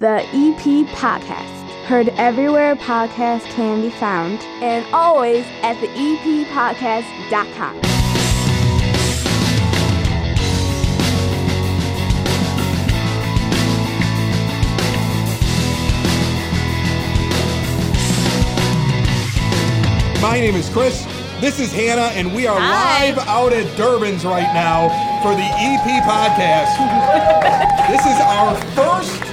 The EP Podcast. Heard everywhere podcasts can be found, and always at the eppodcast.com. My name is Chris. This is Hannah, and we are Hi. live out at Durbin's right now for the EP podcast. this is our first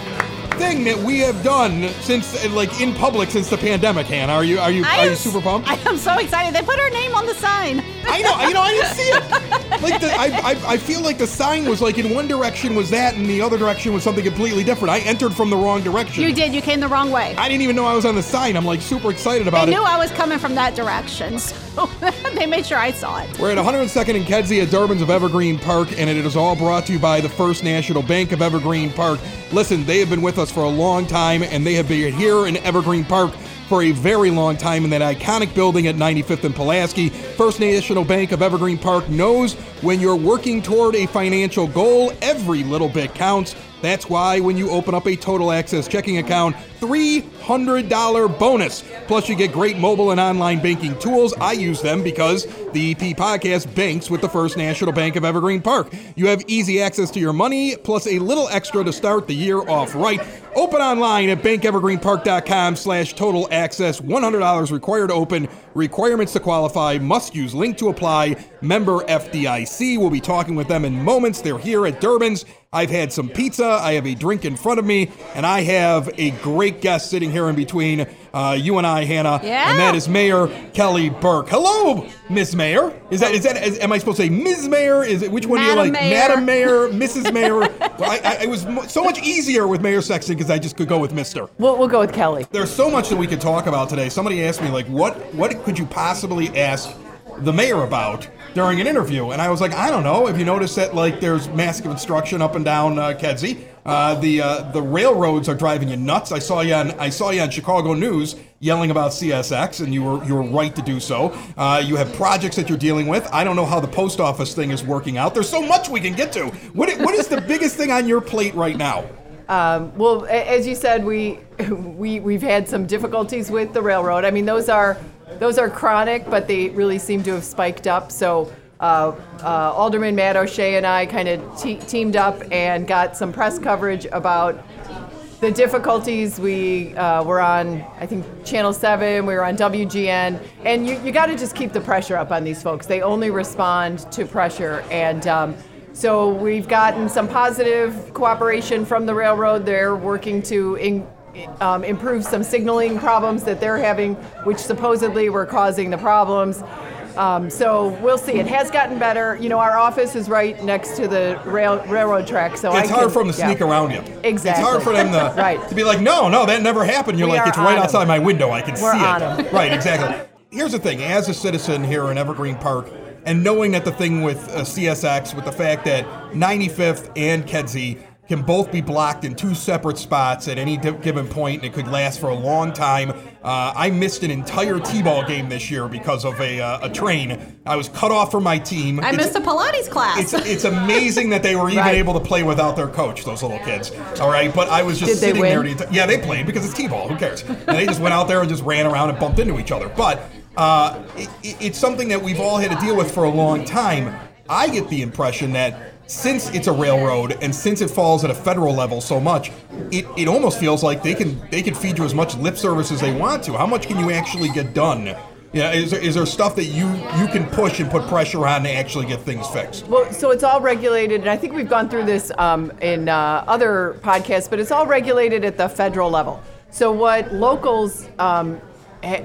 thing that we have done since, like, in public since the pandemic. Hannah, are you are you I are am you super pumped? I am so excited. They put her name on the sign. I know, you know, I didn't see it. Like, the, I, I, I feel like the sign was like in one direction was that, and the other direction was something completely different. I entered from the wrong direction. You did. You came the wrong way. I didn't even know I was on the sign. I'm like super excited about They it. I knew I was coming from that direction, they made sure I saw it. We're at 102nd and Kedzie at Durbin's of Evergreen Park, and it is all brought to you by the First National Bank of Evergreen Park. Listen, they have been with us for a long time, and they have been here in Evergreen Park for a very long time in that iconic building at 95th and Pulaski. First National Bank of Evergreen Park knows when you're working toward a financial goal, every little bit counts. That's why when you open up a total access checking account, $300 bonus. Plus, you get great mobile and online banking tools. I use them because the EP podcast banks with the First National Bank of Evergreen Park. You have easy access to your money, plus a little extra to start the year off right. Open online at bankevergreenpark.com slash total access. $100 required to open. Requirements to qualify. Must use link to apply. Member FDIC. We'll be talking with them in moments. They're here at Durbin's. I've had some pizza. I have a drink in front of me, and I have a great guest sitting here in between uh, you and I, Hannah. Yeah. And that is Mayor Kelly Burke. Hello, Miss Mayor. Is that is that? Is, am I supposed to say Ms. Mayor? Is it which one do you like? Mayor. Madam Mayor, Mrs. Mayor. well, I, I, it was mo- so much easier with Mayor Sexton because I just could go with Mister. We'll, we'll go with Kelly. There's so much that we could talk about today. Somebody asked me like, what what could you possibly ask the mayor about during an interview? And I was like, I don't know. If you notice that like there's massive construction up and down uh, Kedzie, uh, the uh, the railroads are driving you nuts. I saw you on I saw you on Chicago News yelling about CSX, and you were you were right to do so. Uh, you have projects that you're dealing with. I don't know how the post office thing is working out. There's so much we can get to. What what is the biggest thing on your plate right now? Um, well, as you said, we we we've had some difficulties with the railroad. I mean, those are those are chronic, but they really seem to have spiked up. So. Uh, uh, Alderman Matt O'Shea and I kind of te- teamed up and got some press coverage about the difficulties. We uh, were on, I think, Channel 7, we were on WGN, and you, you got to just keep the pressure up on these folks. They only respond to pressure. And um, so we've gotten some positive cooperation from the railroad. They're working to in, um, improve some signaling problems that they're having, which supposedly were causing the problems. Um, so we'll see. It has gotten better. You know, our office is right next to the rail, railroad track, so It's I hard can- for them to yeah. sneak around you. Exactly. It's hard for them to, Right. to be like, no, no, that never happened. You're We like, it's right 'em. outside my window. I can We're see on it. 'em. Right, exactly. Here's the thing as a citizen here in Evergreen Park, and knowing that the thing with uh, CSX, with the fact that 95th and Kedzie can both be blocked in two separate spots at any given point, and it could last for a long time. Uh, I missed an entire T-ball game this year because of a, uh, a train. I was cut off from my team. I It's- missed a Pilates class. it's it's amazing that they were even Right. able to play without their coach, those little kids. All right, but I was just Did sitting there. The yeah, they played because it's t-ball. Who cares? And they just went out there and just ran around and bumped into each other. But uh, it- it's something that we've all had to deal with for a long time. I get the impression that since it's a railroad and since it falls at a federal level so much, it, it almost feels like they can they can feed you as much lip service as they want to. How much can you actually get done? Yeah, is there, is there stuff that you you can push and put pressure on to actually get things fixed? Well, so it's all regulated, and I think we've gone through this um, in uh, other podcasts, but it's all regulated at the federal level. So what locals, um, ha-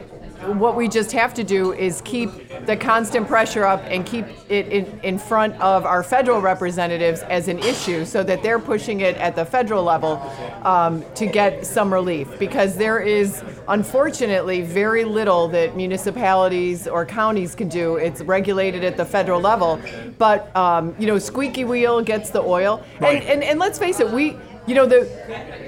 what we just have to do is keep the constant pressure up and keep it in, in front of our federal representatives as an issue, so that they're pushing it at the federal level um, to get some relief. Because there is, unfortunately, very little that municipalities or counties can do. It's regulated at the federal level, but um, you know, squeaky wheel gets the oil. Right. And, and and let's face it, we you know the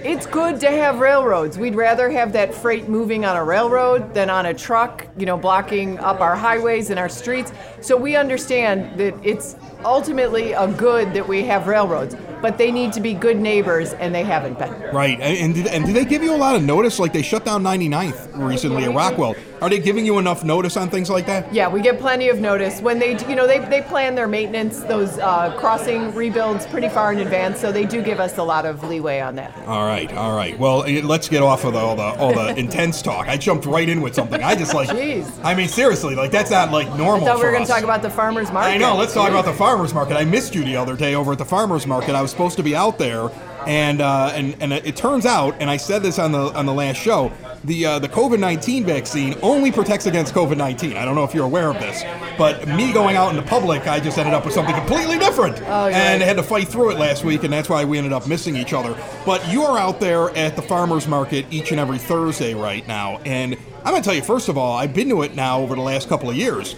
it's good to have railroads. We'd rather have that freight moving on a railroad than on a truck, you know, blocking up our highways and our streets. So we understand that it's ultimately a good that we have railroads. but they need to be good neighbors, and they haven't been. Right. And and did, and did they give you a lot of notice? Like they shut down 99th recently at Rockwell. Are they giving you enough notice on things like that? Yeah, we get plenty of notice when they, you know, they, they plan their maintenance, those uh, crossing rebuilds pretty far in advance, so they do give us a lot of leeway on that. All right, all right. Well, eh, let's get off of the, all the all the intense talk. I jumped right in with something. I just like. Jeez. I mean, seriously, like that's not like normal. I thought we were going to talk about the farmers market. I know. Let's talk about the farmers market. I missed you the other day over at the farmers market. I was supposed to be out there, and uh, and and it turns out, and I said this on the on the last show, the uh, the COVID nineteen vaccine only protects against COVID nineteen. I don't know if you're aware of this, but me going out in the public, I just ended up with something completely different, Oh, you're and right. had to fight through it last week, and that's why we ended up missing each other. But you are out there at the farmers market each and every Thursday right now, and I'm gonna tell you first of all, I've been to it now over the last couple of years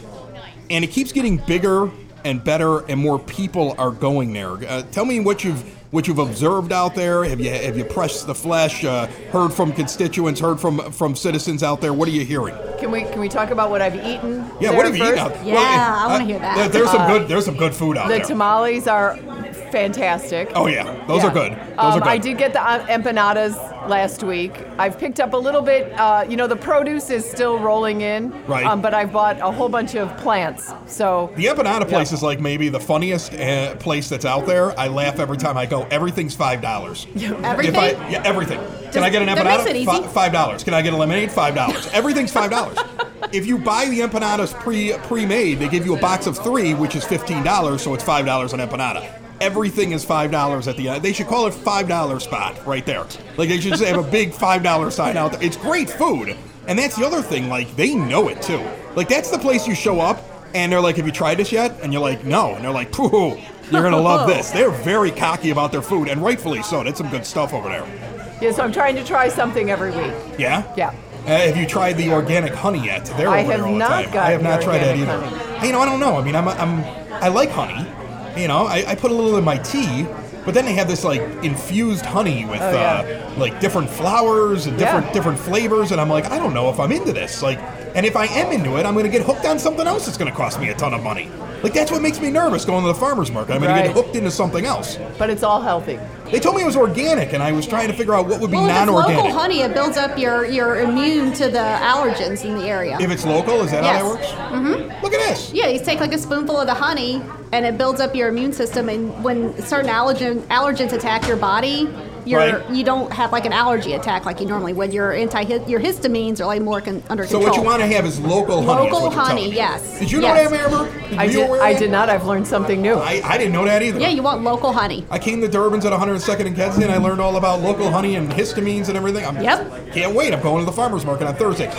and it keeps getting bigger and better, and more people are going there. Uh, tell me what you've what you've observed out there. Have you have you pressed the flesh? Uh, heard from constituents? Heard from from citizens out there? What are you hearing? Can we can we talk about what I've eaten? Yeah, what have you eaten first? out? Yeah, I wanna hear that. there- there's some good there's some good food out The there. The tamales are fantastic. oh yeah, those Yeah. are good. Those um, are good. I did get the uh, empanadas last week. I've picked up a little bit. Uh, you know, the produce is still rolling in. Right. Um, but I've bought a whole bunch of plants. So The empanada place Yeah. is like maybe the funniest uh, place that's out there. I laugh every time I go. Everything's five dollars. Everything? If I, yeah, everything. Can Just- I get an that empanada? makes it easy. Fi- Five dollars. Can I get a lemonade? Five dollars. Everything's five dollars. if you buy the empanadas pre pre made, they give you a box of three, which is fifteen dollars. So it's five dollars an empanada. Everything is five dollars at the end. They should call it five dollar spot right there. Like they should just have a big five dollar sign out there. It's great food, and that's the other thing. Like they know it too. Like that's the place you show up. And they're like, "Have you tried this yet?" And you're like, "No." And they're like, "Pooh, you're gonna love this." They're very cocky about their food, and rightfully so. That's some good stuff over there. yeah, so I'm trying to try something every week. Yeah. Yeah. Uh, have you tried the organic honey yet? They're I over have there all the not time. I have not tried that either. honey. You know, I don't know. I mean, I'm, I'm I like honey. You know, I, I put a little in my tea, but then they have this like infused honey with Oh, yeah. uh, like different flowers and different Yeah. different flavors, and I'm like, I don't know if I'm into this. Like, and if I am into it, I'm going to get hooked on something else that's going to cost me a ton of money. Like that's what makes me nervous going to the farmers market. I'm going to get hooked into something else. But it's all healthy. They told me it was organic, and I was trying to figure out what would be Well, if it's non-organic. local honey, it builds up your, your immune to the allergens in the area. If it's local, is that how that works? Mm-hmm. Look at this. Yeah, you take like a spoonful of the honey, and it builds up your immune system. And when certain allergen allergens attack your body, you're Right. you don't have like an allergy attack like you normally would. Your anti your histamines are like more con- under So control. what you want to have is local honey. Local what you're telling honey, yes. Did you know that, Amber? I did. I did not. I've learned something new. I, I didn't know that either. Yeah, you want local honey. I came to Durbin's at 102nd and Kedzie, and I learned all about local honey and histamines and everything. I'm, Yep. Can't wait. I'm going to the farmers market on Thursday.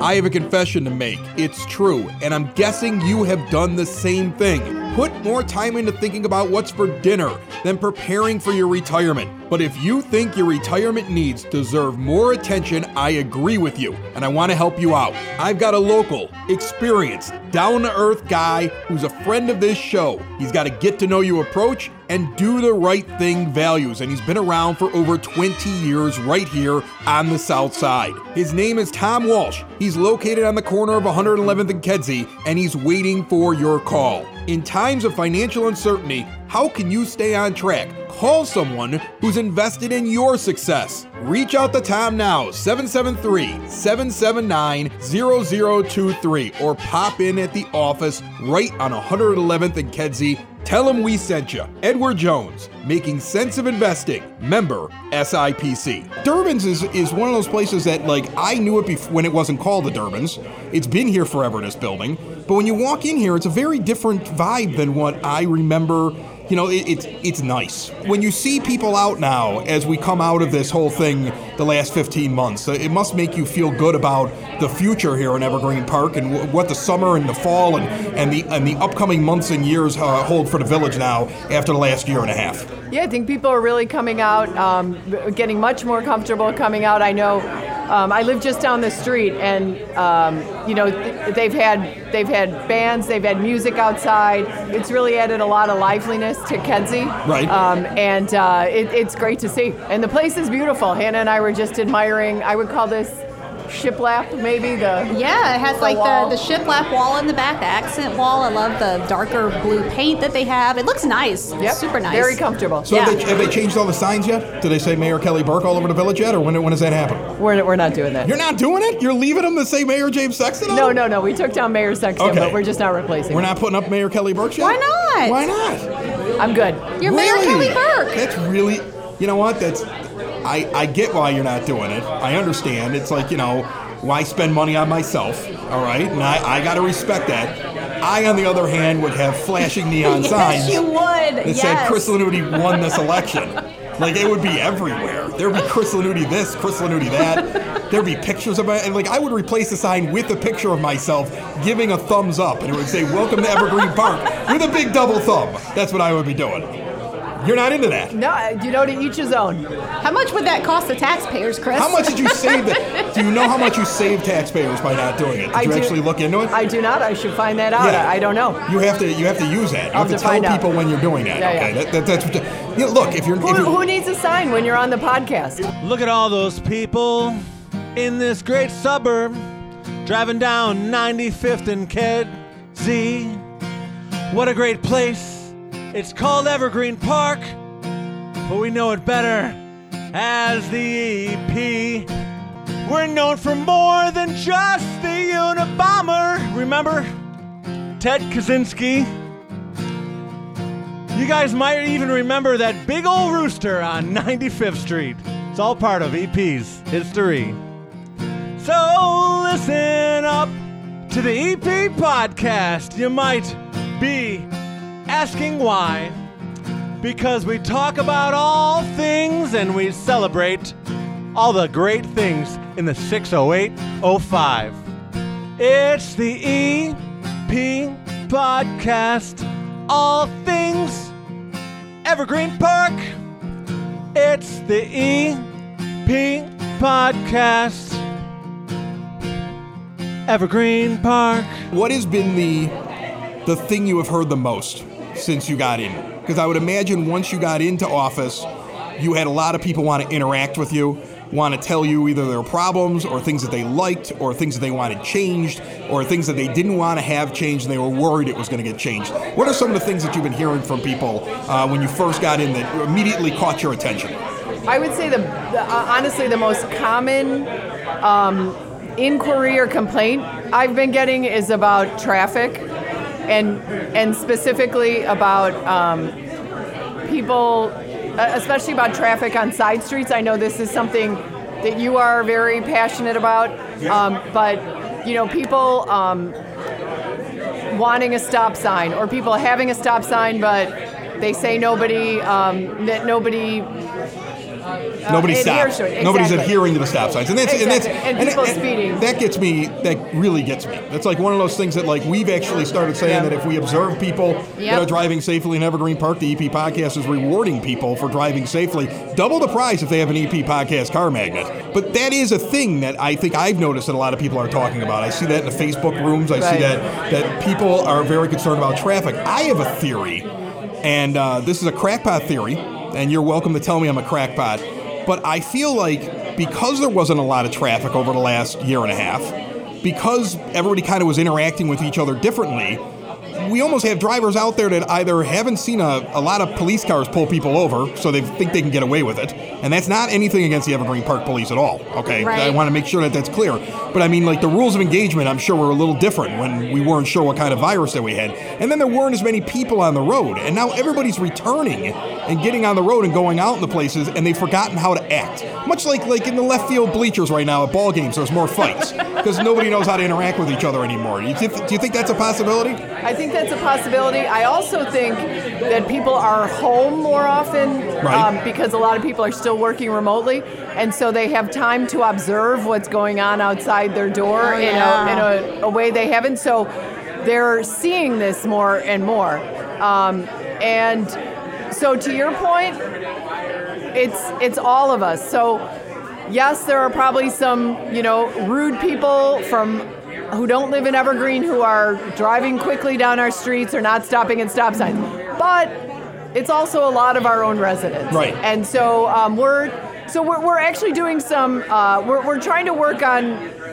I have a confession to make. It's true, and I'm guessing you have done the same thing. Put more time into thinking about what's for dinner than preparing for your retirement. But if you think your retirement needs deserve more attention, I agree with you, and I want to help you out. I've got a local, experienced, down to earth guy who's a friend of this show. He's got a get to know you approach and do the right thing values, and he's been around for over 20 years right here on the South Side. His name is Tom Walsh. He's located on the corner of 111th and Kedzie, and he's waiting for your call. In times of financial uncertainty, how can you stay on track? Call someone who's invested in your success. Reach out to Tom now, 773 779 0023, or pop in at the office right on 111th and Kedzie. Tell him we sent you. Edward Jones, making sense of investing. Member SIPC. Durbin's is, is one of those places that, like, I knew it bef- when it wasn't called the Durbin's. It's been here forever, this building. But when you walk in here, it's a very different vibe than what I remember you know, it, it's it's nice when you see people out now as we come out of this whole thing the last 15 months. It must make you feel good about the future here in Evergreen Park and w- what the summer and the fall and, and the and the upcoming months and years uh, hold for the village now after the last year and a half. Yeah, I think people are really coming out, um, getting much more comfortable coming out. I know um, I live just down the street, and um, you know th- they've had they've had bands, they've had music outside. It's really added a lot of liveliness to Kedzie, Right. Um, and uh, it, it's great to see. And the place is beautiful. Hannah and I were just admiring. I would call this shiplap, maybe the. Yeah, it has like wall. the, the shiplap wall in the back, the accent wall. I love the darker blue paint that they have. It looks nice. Yep, Super nice. Very comfortable. So Yeah. have, they, have they changed all the signs yet? Do they say Mayor Kelly Burke all over the village yet, or when, when does that happen? We're, we're not doing that. You're not doing it. You're leaving them to say Mayor James Sexton. no, no, no. We took down Mayor Sexton, Okay. but we're just not replacing. We're him. not putting up Mayor Kelly Burke yet. Why not? Why not? I'm good. You're Mayor Kelly Burke. That's really, you know what? That's, I, I get why you're not doing it. I understand. It's like, you know, why spend money on myself? All right. And I, I got to respect that. I, on the other hand, would have flashing neon yes, signs you would. that yes. said Chris Lanuti won this election. Like it would be everywhere. There'd be Chris Lanuti this, Chris Lanuti that. There'd be pictures of it, and like I would replace the sign with a picture of myself giving a thumbs up, and it would say "Welcome to Evergreen Park" with a big double thumb. That's what I would be doing. You're not into that. No, you know, to each his own. How much would that cost the taxpayers, Chris? How much did you save? That? Do you know how much you save taxpayers by not doing it? Did I you do- actually look into it? I do not. I should find that out. Yeah. I, I don't know. You have to. You have to use that. You I'll have to to tell find out. people when you're doing that. Yeah, okay. yeah. That, that, that's what. You, you know, look, if you're, if Who, you're who needs a sign when you're on the podcast? Look at all those people in this great suburb driving down 95th and Kedzie. What a great place. It's called Evergreen Park, but we know it better as the EP. We're known for more than just the Unabomber. Remember Ted Kaczynski? You guys might even remember that big old rooster on 95th Street. It's all part of EP's history. So listen up to the EP podcast. You might be asking why. Because we talk about all things and we celebrate all the great things in the 60805. It's the EP podcast. All things Evergreen Park. It's the EP podcast. Evergreen Park. What has been the the thing you have heard the most since you got in? Because I would imagine once you got into office, you had a lot of people want to interact with you, want to tell you either their problems or things that they liked or things that they wanted changed or things that they didn't want to have changed and they were worried it was going to get changed. What are some of the things that you've been hearing from people uh, when you first got in that immediately caught your attention? I would say the, the uh, honestly the most common um, inquiry or complaint I've been getting is about traffic, and and specifically about um, people, uh, especially about traffic on side streets. I know this is something that you are very passionate about, um, but you know people. Um, wanting a stop sign or people having a stop sign but they say nobody um, that nobody Nobody adheres stops. to it. Nobody's adhering to the stop signs, and that's and that's Exactly. And people speeding. That gets me. That really gets me. That's like one of those things that like we've actually started saying Yeah. that if we observe people that are driving safely in Evergreen Park, the EP podcast is rewarding people for driving safely. Double the price if they have an EP podcast car magnet. But that is a thing that I think I've noticed that a lot of people are talking about. I see that in the Facebook rooms. I see that that people are very concerned about traffic. I have a theory, and uh, this is a crackpot theory, and you're welcome to tell me I'm a crackpot. But I feel like because there wasn't a lot of traffic over the last year and a half, because everybody kind of was interacting with each other differently, we almost have drivers out there that either haven't seen a, a lot of police cars pull people over, so they think they can get away with it. And that's not anything against the Evergreen Park Police at all, okay? Right. I want to make sure that that's clear. But I mean, like, the rules of engagement, I'm sure, were a little different when we weren't sure what kind of virus that we had. And then there weren't as many people on the road. And now everybody's returning and getting on the road and going out in the places, and they've forgotten how to act. Much like, like in the left field bleachers right now at ball games, there's more fights because nobody knows how to interact with each other anymore. Do you, thi- do you think that's a possibility? I think that's a possibility. I also think that people are home more often um, because a lot of people are still working remotely, and so they have time to observe what's going on outside their door Oh, in, yeah. a, in a, a way they haven't. So they're seeing this more and more. Um, and so, to your point, it's it's all of us. So yes, there are probably some, you know, rude people from who don't live in Evergreen who are driving quickly down our streets or not stopping at stop signs. But it's also a lot of our own residents. Right. And so um, we're So we're, we're actually doing some. Uh, we're, we're trying to work on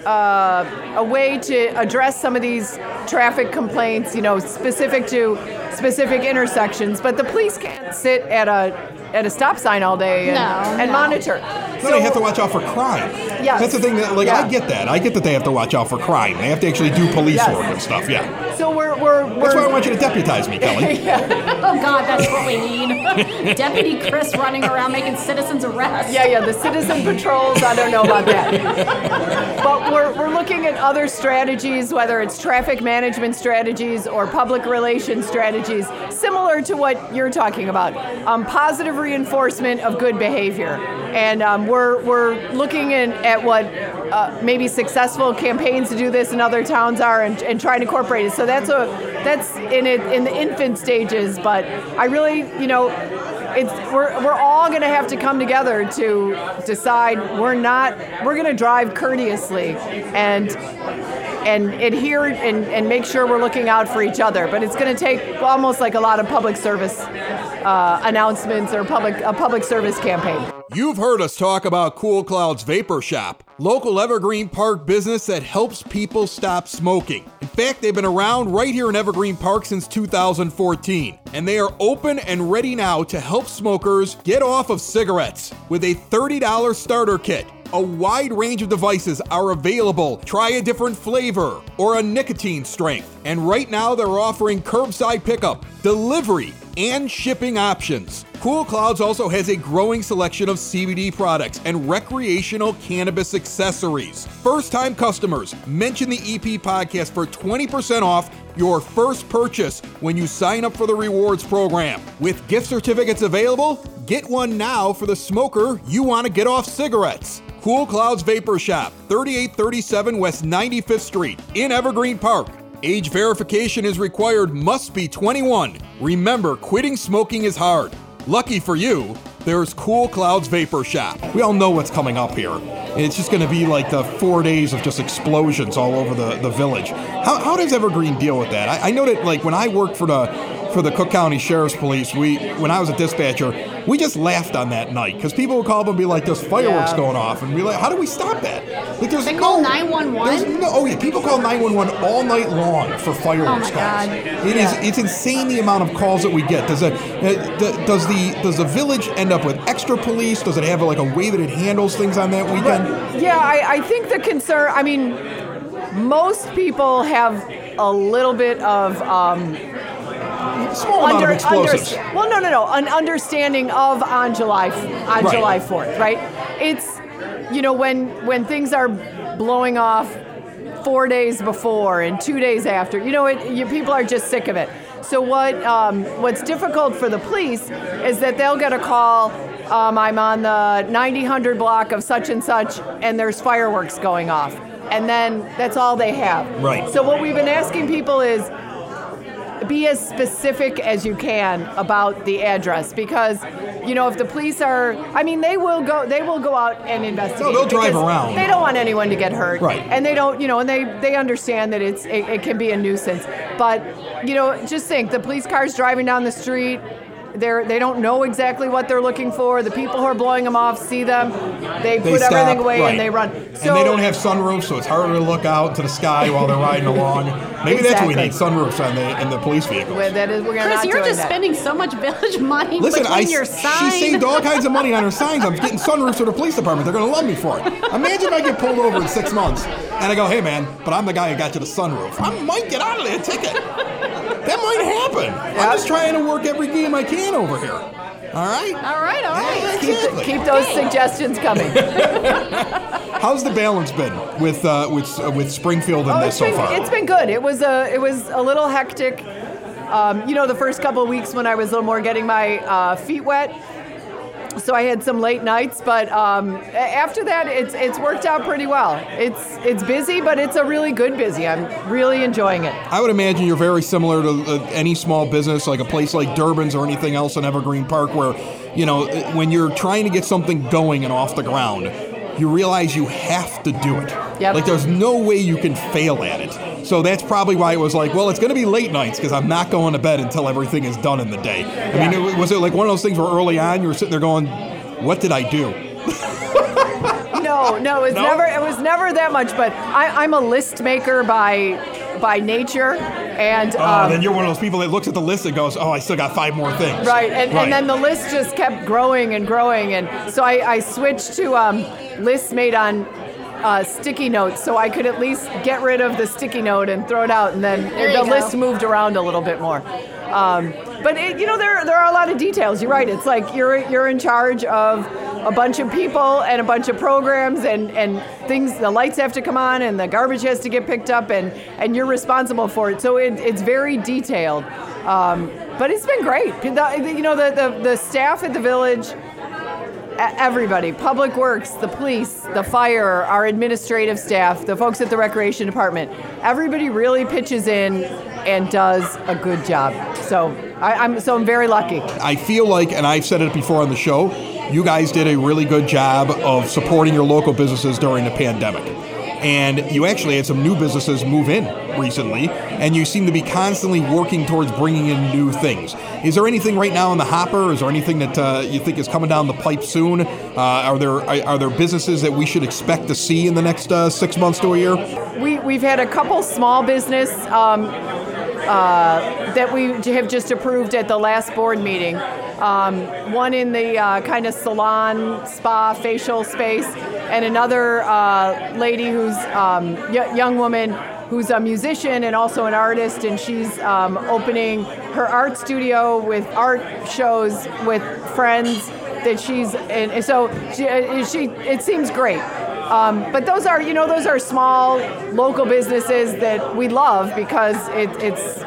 uh, a way to address some of these traffic complaints. You know, specific to specific intersections. But the police can't sit at a at a stop sign all day and, No, and no. monitor. No, they have to watch out for crime. Yes. That's the thing that, like, Yeah. I get that. I get that they have to watch out for crime. They have to actually do police Yes. work and stuff. Yeah. So we're we're, we're That's why I want you to deputize me, Kelly. Oh God, that's what we need. Deputy Chris running around making citizens arrests. Yeah, yeah, the citizen patrols, I don't know about that. but we're, we're looking at other strategies, whether it's traffic management strategies or public relations strategies, similar to what you're talking about. Um, positive reinforcement of good behavior. And um, we're, we're looking in, at what uh, maybe successful campaigns to do this in other towns are and, and trying to incorporate it. So that's a that's in it in the infant stages, but I really, you know, it's we're, we're all going to have to come together to decide we're not we're going to drive courteously and and adhere and, and make sure we're looking out for each other but it's going to take almost like a lot of public service uh, announcements or public a public service campaign You've heard us talk about Cool Clouds Vapor Shop, local Evergreen Park business that helps people stop smoking. In fact, they've been around right here in Evergreen Park since 2014, and they are open and ready now to help smokers get off of cigarettes with a $30 starter kit. A wide range of devices are available. Try a different flavor or a nicotine strength. And right now they're offering curbside pickup, delivery, and shipping options. Cool Clouds also has a growing selection of CBD products and recreational cannabis accessories. First time customers, mention the EP podcast for 20% off your first purchase when you sign up for the rewards program. With gift certificates available, get one now for the smoker you want to get off cigarettes. Cool Clouds Vapor Shop, 3837 West 95th Street in Evergreen Park. Age verification is required, must be 21. Remember, quitting smoking is hard. Lucky for you, there's Cool Clouds Vapor Shop. We all know what's coming up here. It's just going to be like the four days of just explosions all over the, the village. How, how does Evergreen deal with that? I, I know that like when I worked for the for the Cook County Sheriff's Police, we when I was a dispatcher, we just laughed on that night because people would call up and be like, "There's fireworks Yeah. going off," and we like, "How do we stop that?" Like, there's They no, call 911? no- oh yeah, people call 911 all night long for fireworks Oh calls. God. It is it's insane the amount of calls that we get. Does it uh, does the does the village end up with extra police? Does it have like a way that it handles things on that weekend? Yeah, I, I think the concern, I mean, most people have a little bit of um, Small amount of explosives. under- well, no, no, no, an understanding of on July on Right. July Fourth, right? It's you know when when things are blowing off four days before and two days after, you know, it, you, people are just sick of it. So what um, what's difficult for the police is that they'll get a call. Um, I'm on the 9000 block of such and such, and there's fireworks going off, and then that's all they have. Right. So what we've been asking people is be as specific as you can about the address because you know if the police are i mean they will go they will go out and investigate No, they'll drive around. they don't want anyone to get hurt Right. and they don't you know and they they understand that it's it, it can be a nuisance but you know just think the police cars driving down the street they're, they don't know exactly what they're looking for. The people who are blowing them off see them. They, They put stop, everything away right. and they run. So and they don't have sunroofs, so it's harder to look out to the sky while they're riding along. Maybe that's what we need sunroofs on the in the police vehicles. Well, that is, we're Chris, not you're doing just that. spending so much village money Listen, between I, your she sign. saved all kinds of money on her signs. I'm getting sunroofs for the police department. They're going to love me for it. Imagine if I get pulled over in six months and I go, hey, man, but I'm the guy who got you the sunroof. I might get out of there ticket. That might happen. I'm just trying to work every game I can over here. All right? all right, all right. Yeah, keep, exactly. keep those suggestions coming. How's the balance been with uh, with uh, with Springfield and Oh, this it's so been, far? It's been good. It was a it was a little hectic. Um, you know, the first couple weeks when I was a little more getting my uh, feet wet, so I had some late nights. But um, after that, it's it's worked out pretty well. It's it's busy, but it's a really good busy. I'm really enjoying it. I would imagine you're very similar to uh, any small business, like a place like Durbin's or anything else in Evergreen Park, where, you know, when you're trying to get something going and off the ground, you realize you have to do it. Yep. Like, there's no way you can fail at it. So that's probably why it was like, well, it's going to be late nights because I'm not going to bed until everything is done in the day. I mean, it, was it like one of those things where early on you were sitting there going, what did I do? No, no, it's No? never. It was never that much. But I, I'm a list maker by by nature, and Oh, um, then you're one of those people that looks at the list and goes, "Oh, I still got five more things." Right, and, and then the list just kept growing and growing, and so I, I switched to um, lists made on uh, sticky notes, so I could at least get rid of the sticky note and throw it out, and then the go. list moved around a little bit more. Um, but it, you know, there there are a lot of details. You're right. It's like you're you're in charge of a bunch of people and a bunch of programs and, and things. The lights have to come on and the garbage has to get picked up, and and you're responsible for it. So it, it's very detailed. Um, but it's been great. The- you know, the, the, the staff at the village, everybody, public works, the police, the fire, our administrative staff, the folks at the recreation department, everybody really pitches in and does a good job. So I, I'm so I'm very lucky. I feel like, and I've said it before on the show, you guys did a really good job of supporting your local businesses during the pandemic. And you actually had some new businesses move in recently, and you seem to be constantly working towards bringing in new things. Is there anything right now in the hopper? Is there anything that uh, you think is coming down the pipe soon? Uh, are there are, are there businesses that we should expect to see in the next uh, six months to a year? We, we've had a couple small business um, uh, that we have just approved at the last board meeting. Um, one in the uh, kind of salon, spa, facial space, and another uh, lady who's um, y- young woman who's a musician and also an artist, and she's um, opening her art studio with art shows with friends that she's and so she, uh, she it seems great. Um, but those are, you know, those are small local businesses that we love because it, it's,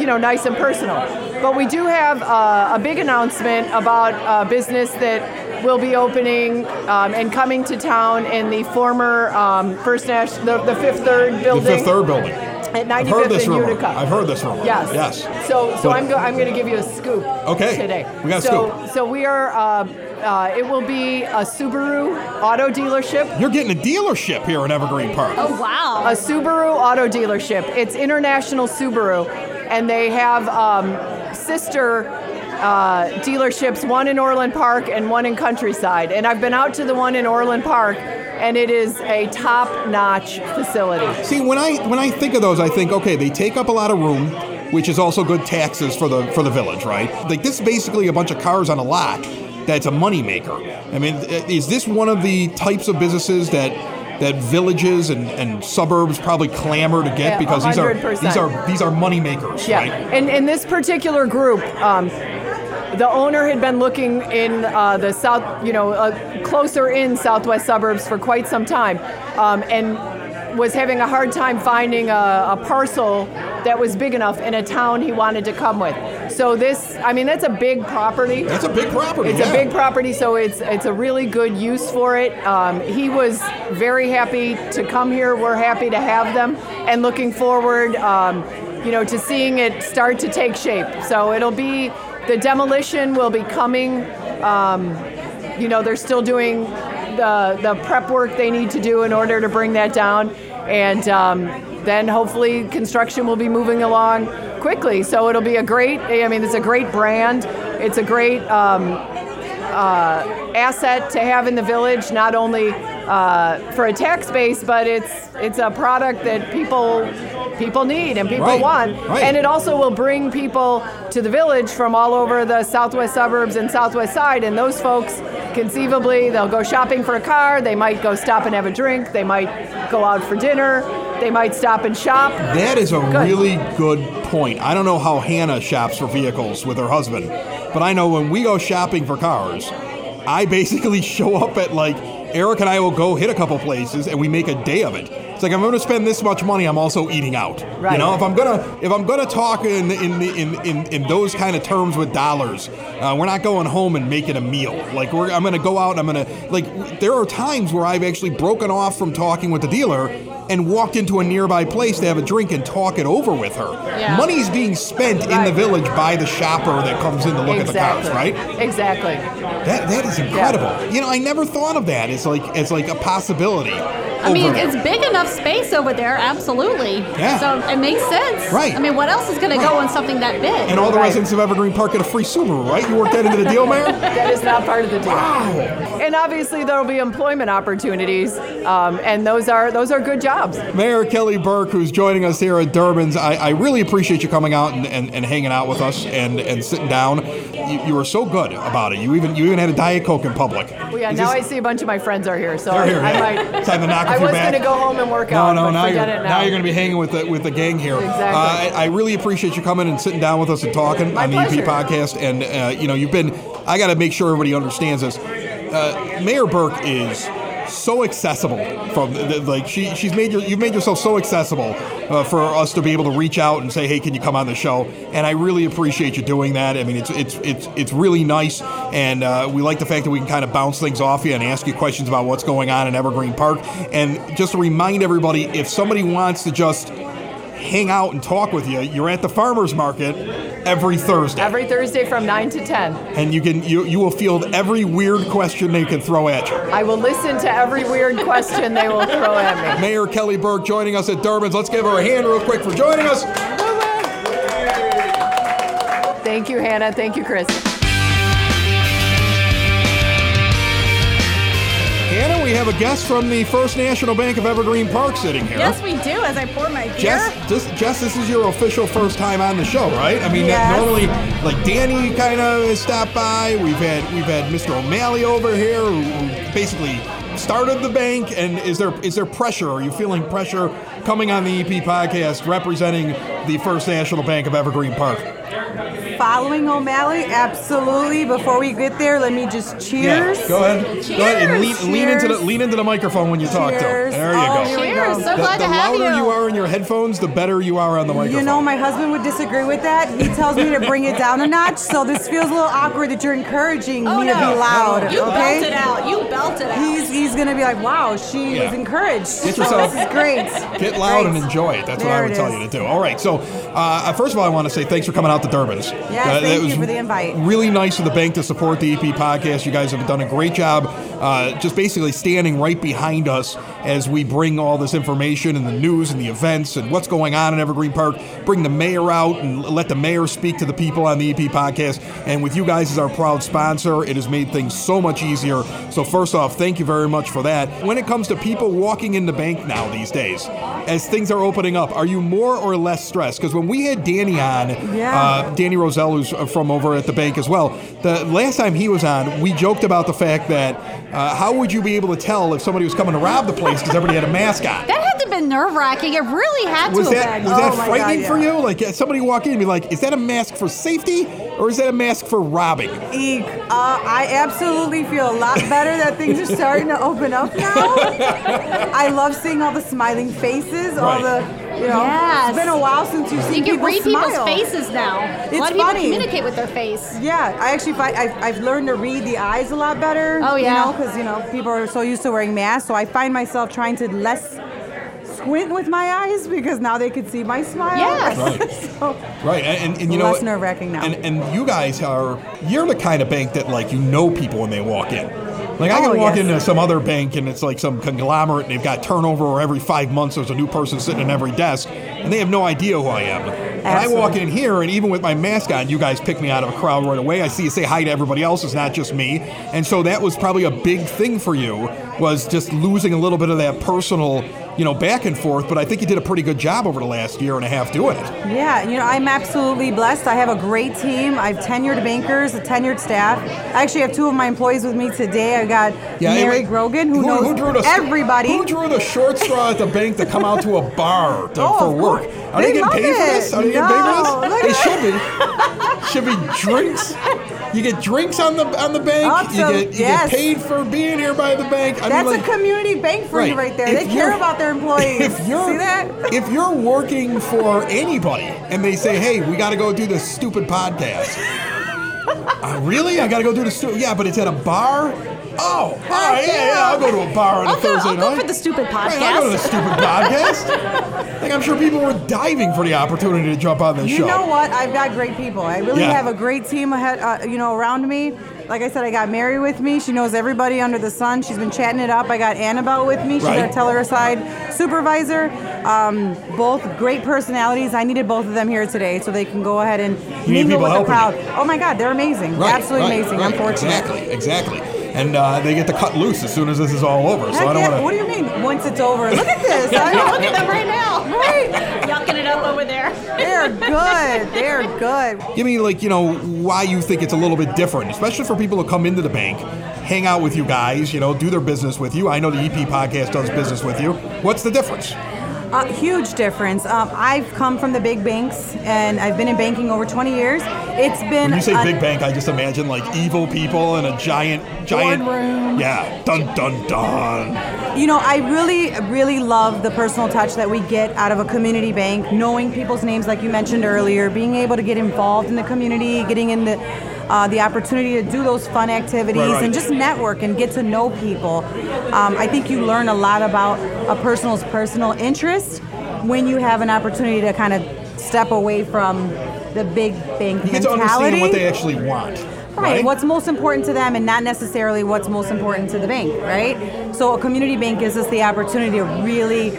you know, nice and personal. But we do have uh, a big announcement about a business that will be opening um, and coming to town in the former um, First National, the, the Fifth Third building. The. Fifth Third building. At 95th I've heard 95th this rumor. Utica. I've heard this rumor. Yes. Yes. So, so I'm, go- I'm going to give you a scoop. Okay. Today. We got a so, scoop. So we are. Uh, uh, it will be a Subaru auto dealership. You're getting a dealership here in Evergreen Park. Oh wow. A Subaru auto dealership. It's International Subaru, and they have um, sister uh, dealerships, one in Orland Park and one in Countryside. And I've been out to the one in Orland Park, and it is a top-notch facility. See, when I when I think of those, I think, okay, they take up a lot of room, which is also good taxes for the for the village, right? Like this is basically a bunch of cars on a lot. That's a moneymaker. I mean, is this one of the types of businesses that that villages and, and suburbs probably clamor to get Yeah, because these are 100%. these are these are moneymakers, Yeah, right? and in this particular group, um, the owner had been looking in uh, the south, you know, uh, closer in southwest suburbs for quite some time, um, and was having a hard time finding a, a parcel that was big enough in a town he wanted to come with. So this, I mean, that's a big property. That's a big property. It's yeah. a big property, so it's it's a really good use for it. Um, he was very happy to come here. We're happy to have them, and looking forward, um, you know, to seeing it start to take shape. So it'll be the demolition will be coming. Um, you know, they're still doing the the prep work they need to do in order to bring that down, and um, then hopefully construction will be moving along quickly. So it'll be a great. I mean, it's a great brand. It's a great um, uh, asset to have in the village, not only uh, for a tax base, but it's it's a product that people people need and people Right, want, right. and it also will bring people to the village from all over the southwest suburbs and southwest side, and those folks conceivably they'll go shopping for a car, they might go stop and have a drink, they might go out for dinner, they might stop and shop. That is a Good. really good point. I don't know how Hannah shops for vehicles with her husband, but I know when we go shopping for cars, I basically show up at like Eric and I will go hit a couple places and we make a day of it. It's like I'm going to spend this much money. I'm also eating out. You know, if I'm gonna if I'm gonna talk in in in in, in those kind of terms with dollars, uh, we're not going home and making a meal. Like we're, I'm going to go out. and I'm going to like. There are times where I've actually broken off from talking with the dealer and walked into a nearby place to have a drink and talk it over with her. Yeah. Money's being spent in the village by the shopper that comes in to look exactly. at the cars, right? Exactly. That that is incredible. You know, I never thought of that as like as like a possibility. I mean, there. it's big enough space over there, absolutely. Yeah. So it makes sense. Right. I mean, what else is going to go on something that big? and all the Right. residents of Evergreen Park get a free Subaru, right? You worked that into the deal, Mayor? That is not part of the deal. Wow. And obviously there will be employment opportunities, um, and those are those are good jobs. Mayor Kelly Burke, who's joining us here at Durbin's, I, I really appreciate you coming out and, and, and hanging out with us and, and sitting down. You, you were so good about it. You even you even had a Diet Coke in public. Well, yeah, Is now I see a bunch of my friends are here, so They're I, here, I yeah. might. Time to knock I was going to go home and work No, out. no, but now you're it now. now you're going to be hanging with the with the gang here. Exactly. Uh, I, I really appreciate you coming and sitting down with us and talking My on the pleasure. EP podcast. And uh, you know, you've been. I got to make sure everybody understands this. Uh, Mayor Burke is so accessible from like she she's made your you've made yourself so accessible uh, for us to be able to reach out and say hey can you come on the show? And I really appreciate you doing that. I mean it's it's it's it's really nice. And uh, we like the fact that we can kind of bounce things off you and ask you questions about what's going on in Evergreen Park. And just to remind everybody if somebody wants to just hang out and talk with you you're at the farmers market every Thursday Every Thursday from nine to ten, and you can you you will field every weird question they can throw at you I will listen to every weird question they will throw at me. Mayor Kelly Burke joining us at Durbin's. Let's give her a hand real quick for joining us. Thank you, Hannah. Thank you, Chris. Hannah, we have a guest from the First National Bank of Evergreen Park sitting here. yes, we do. As I pour my beer. Jess, this, Jess, this is your official first time on the show, right? I mean, Yes. normally, like Danny kind of stopped by. We've had we've had Mr. O'Malley over here, who, who basically started the bank. And is there is there pressure? Are you feeling pressure coming on the EP podcast, representing the First National Bank of Evergreen Park? Following O'Malley, absolutely. Before we get there, let me just cheers. Yeah, go ahead. Go ahead and lean, lean into the Cheers. lean into the microphone when you talk to him. There you Oh, go. Cheers. go. So The, glad the to have louder you. you are in your headphones, the better you are on the microphone. You know, my husband would disagree with that. He tells me to bring it down a notch, so this feels a little awkward that you're encouraging Oh, me to be loud. You okay? belted out. You belted out. He's he's gonna be like, wow, she Yeah. was encouraged. Get So yourself- this is great. Get loud Great. and enjoy it. That's what I would tell is. you to do. All right. So, uh, first of all, I want to say thanks for coming out to Durbin's. Yes, Uh, thank you for the invite. Really nice of the bank to support the EP podcast. You guys have done a great job, uh, just basically standing right behind us as we bring all this information and the news and the events and what's going on in Evergreen Park. Bring the mayor out and let the mayor speak to the people on the EP podcast. And with you guys as our proud sponsor, it has made things so much easier. So, first off, thank you very much for that. When it comes to people walking in the bank now these days, as things are opening up, are you more or less stressed? Because when we had Danny on, Yeah. uh, Danny Roselle, who's from over at the bank as well, the last time he was on, we joked about the fact that uh, how would you be able to tell if somebody was coming to rob the place because everybody had a mask on? that been nerve wracking. It really had to Was have that been. was that Oh frightening God, for yeah. you? Like uh, somebody walk in and be like, "Is that a mask for safety or is that a mask for robbing?" Eek. Uh, I absolutely feel a lot better that things are starting to open up now. I love seeing all the smiling faces, all Right. the, you know, Yes. it's been a while since you've seen You can people read smile. people's faces now. It's a It's lot of people communicate with their face. Yeah, I actually find I've, I've learned to read the eyes a lot better. Oh, yeah. You know, because you know people are so used to wearing masks, so I find myself trying to less squint with my eyes because now they could see my smile. Yes. Right. so, Right, and, and, and you know, Less nerve-wracking now. And, and you guys are, you're the kind of bank that like you know people when they walk in. Like I can Oh, walk yes. into some other bank and it's like some conglomerate and they've got turnover or every five months there's a new person sitting in every desk and they have no idea who I am. And I walk in here and even with my mask on, you guys pick me out of a crowd right away. I see you say hi to everybody else, it's not just me. And so that was probably a big thing for you was just losing a little bit of that personal, you know, back and forth. But I think he did a pretty good job over the last year and a half doing it. yeah, you know, I'm absolutely blessed. I have a great team. I have tenured bankers, a tenured staff. I actually have two of my employees with me today. I got Mary it- Grogan, who, knows drew the, everybody. Who drew the short straw at the bank to come out to a bar to, Oh, for work? Are they, They getting paid for this? Are they getting paid for this? They should be. should be drinks. You get drinks on the on the bank. You get you Yes. get paid for being here by the bank. I That's mean, like, a community bank for you Right. right there. If they care about their employees. If you're See that? if you're working for anybody and they say, "Hey, we got to go do this stupid podcast," Uh, really? I got to go do the stu- Yeah, but it's at a bar. Oh, all right, yeah, yeah. I'll go to a bar on a I'll go, Thursday I'll go night. for the stupid Right, I'll go to the stupid podcast. like I'm sure people were diving for the opportunity to jump on this You show. You know what? I've got great people. I really Yeah. have a great team ahead, uh, you know, around me. Like I said, I got Mary with me. She knows everybody under the sun. She's been chatting it up. I got Annabelle with me. She's Right. our teller side supervisor. Um, both great personalities. I needed both of them here today so they can go ahead and need mingle with the crowd. you. Oh my God, they're amazing. Right, Absolutely right, amazing. right. I'm fortunate. Exactly, exactly. And uh, they get to cut loose as soon as this is all over. So I don't yeah. want What do you mean? Once it's over, look at this. I Look know. at them right now. Right. Yucking it up over there. They're good. They're good. Give me like you know why you think it's a little bit different, especially for people who come into the bank, hang out with you guys, you know, do their business with you. I know the EP podcast does business with you. What's the difference? Uh, huge difference. Um, I've come from the big banks, and I've been in banking over 20 years. It's been When you say a- big bank, I just imagine like evil people in a giant, giant. Boardroom. Yeah, dun dun dun. You know, I really, really love the personal touch that we get out of a community bank, knowing people's names, like you mentioned earlier, being able to get involved in the community, getting in the uh, the opportunity to do those fun activities Right, right. and just network and get to know people. Um, I think you learn a lot about a person's personal interest when you have an opportunity to kind of step away from the big bank You get to mentality. understand what they actually want. Right. What's most important to them and not necessarily what's most important to the bank, right? So a community bank gives us the opportunity to really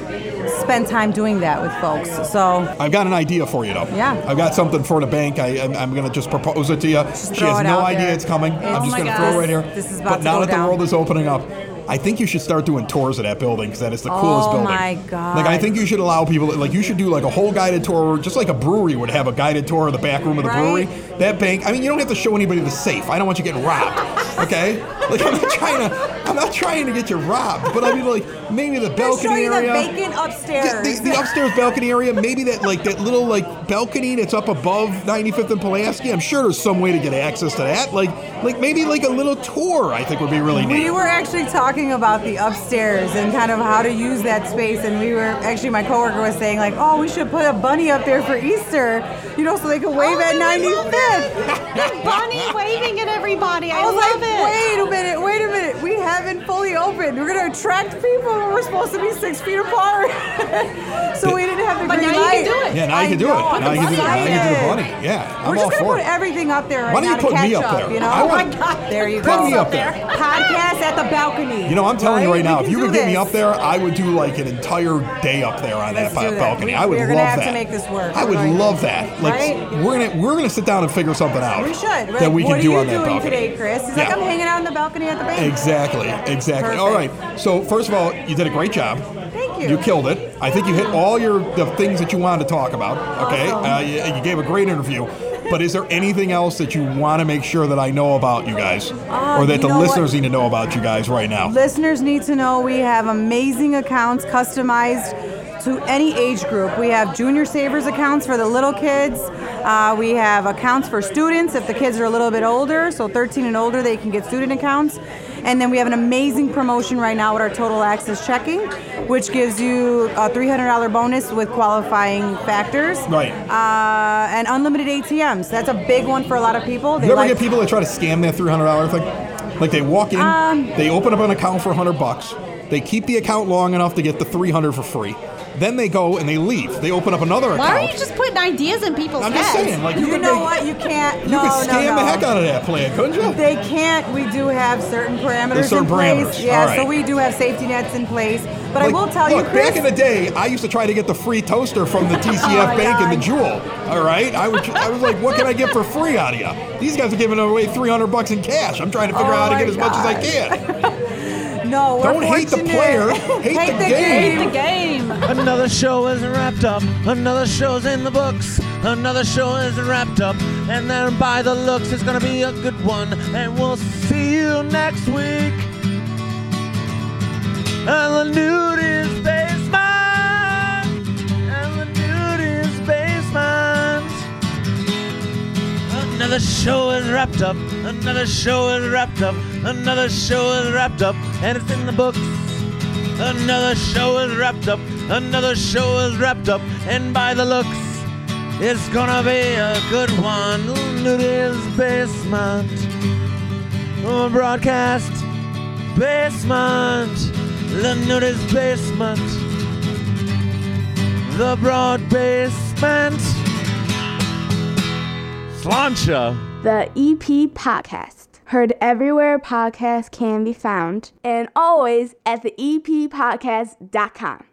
spend time doing that with folks. So I've got an idea for you, though. Yeah. I've got something for the bank. I, I'm, I'm going to just propose it to you. she has no idea there. it's coming. It's- I'm Oh just my going to throw it right here. This is about but now that the world is opening up, I think you should start doing tours of that building because that is the coolest Oh building. Oh my God. Like I think you should allow people, like you should do like a whole guided tour, just like a brewery would have a guided tour of the back room of the Right. brewery. That bank. I mean, you don't have to show anybody the safe. I don't want you getting robbed. Okay. Like I'm not trying to. I'm not trying to get you robbed. But I mean, like maybe the I'll balcony show you area. the vacant upstairs. The, the, the upstairs balcony area, maybe that like that little like balcony that's up above 95th and Pulaski. I'm sure there's some way to get access to that. Like like maybe like a little tour. I think would be really neat. we were actually talking about the upstairs and kind of how to use that space, and we were actually my coworker was saying like, oh, we should put a bunny up there for Easter, you know, so they could wave Oh, at I love 95th. Bunny waving at everybody. I, I was love like, it. wait a minute, wait a minute. We haven't fully opened. We're gonna attract people when we're supposed to be six feet apart. so we didn't have the But green now you light. can do it. yeah, now you can do know, it. I'm Now you can do, now you can do the bunny. Yeah, I'm We're all just gonna for put it. everything up there right Why don't now you to put me catch up there? You know? I Oh my want- God. There you Put go. me up there. Podcast at the balcony. You know, I'm telling you Right? right now, We if you can could do get me up there, I would do like an entire day up there on Let's that do ba- that. balcony. I would we're love gonna have that. to make this work. I would love that. Like we're gonna we're gonna sit down and figure something out. We should. That we can what do are you on that doing balcony. today, Chris? He's Yeah. like, I'm hanging out on the balcony at the bank. Exactly, exactly. Perfect. All right. So first of all, you did a great job. Thank you. You killed it. I think you hit all your the things that you wanted to talk about. Okay. Awesome. Uh, you, you gave a great interview. But is there anything else that you want to make sure that I know about you guys, Uh, or that the know what? listeners need to know about you guys right now? Listeners need to know we have amazing accounts customized to any age group. We have junior savers accounts for the little kids. Uh, we have accounts for students if the kids are a little bit older, so 13 and older, they can get student accounts. And then we have an amazing promotion right now with our Total Access Checking, which gives you a $300 bonus with qualifying factors. Right. Uh, and unlimited ATMs. That's a big one for a lot of people. They You ever like get people that try to scam that three hundred dollar thing? Like they walk in, Um, they open up an account for hundred bucks, they keep the account long enough to get the three hundred for free. Then they go and they leave. They open up another account. Why are you just putting ideas in people's heads? I'm heads? just saying, like you, You could know make- what? You can't. You no, could no, scam no. the heck out of that plan, couldn't you? They can't. We do have certain parameters There's certain in place. parameters, Yeah, all right. so we do have safety nets in place. But Like, I will tell look, you, Chris. back in the day, I used to try to get the free toaster from the TCF oh my Bank and the God. Jewel. All right, I would, I was like, what can I get for free out of you? These guys are giving away 300 bucks in cash. I'm trying to figure Oh out how to oh my get as much as I God. can. no, we're Don't hate the player, hate the game. the game. Another show is wrapped up. Another show's in the books. Another show is wrapped up. And then by the looks, it's gonna be a good one. And we'll see you next week. And the nude is basement. And the nude is basement. Another show is wrapped up. Another show is wrapped up. Another show is wrapped up. And it's in the books. Another show is wrapped up. Another show is wrapped up. And by the looks, It's gonna be a good one. Nudi's basement. Oh, broadcast basement. The Nudi's basement. The broad basement. Slancha. The EP Podcast. Heard everywhere podcasts can be found and always at the eppodcast.com.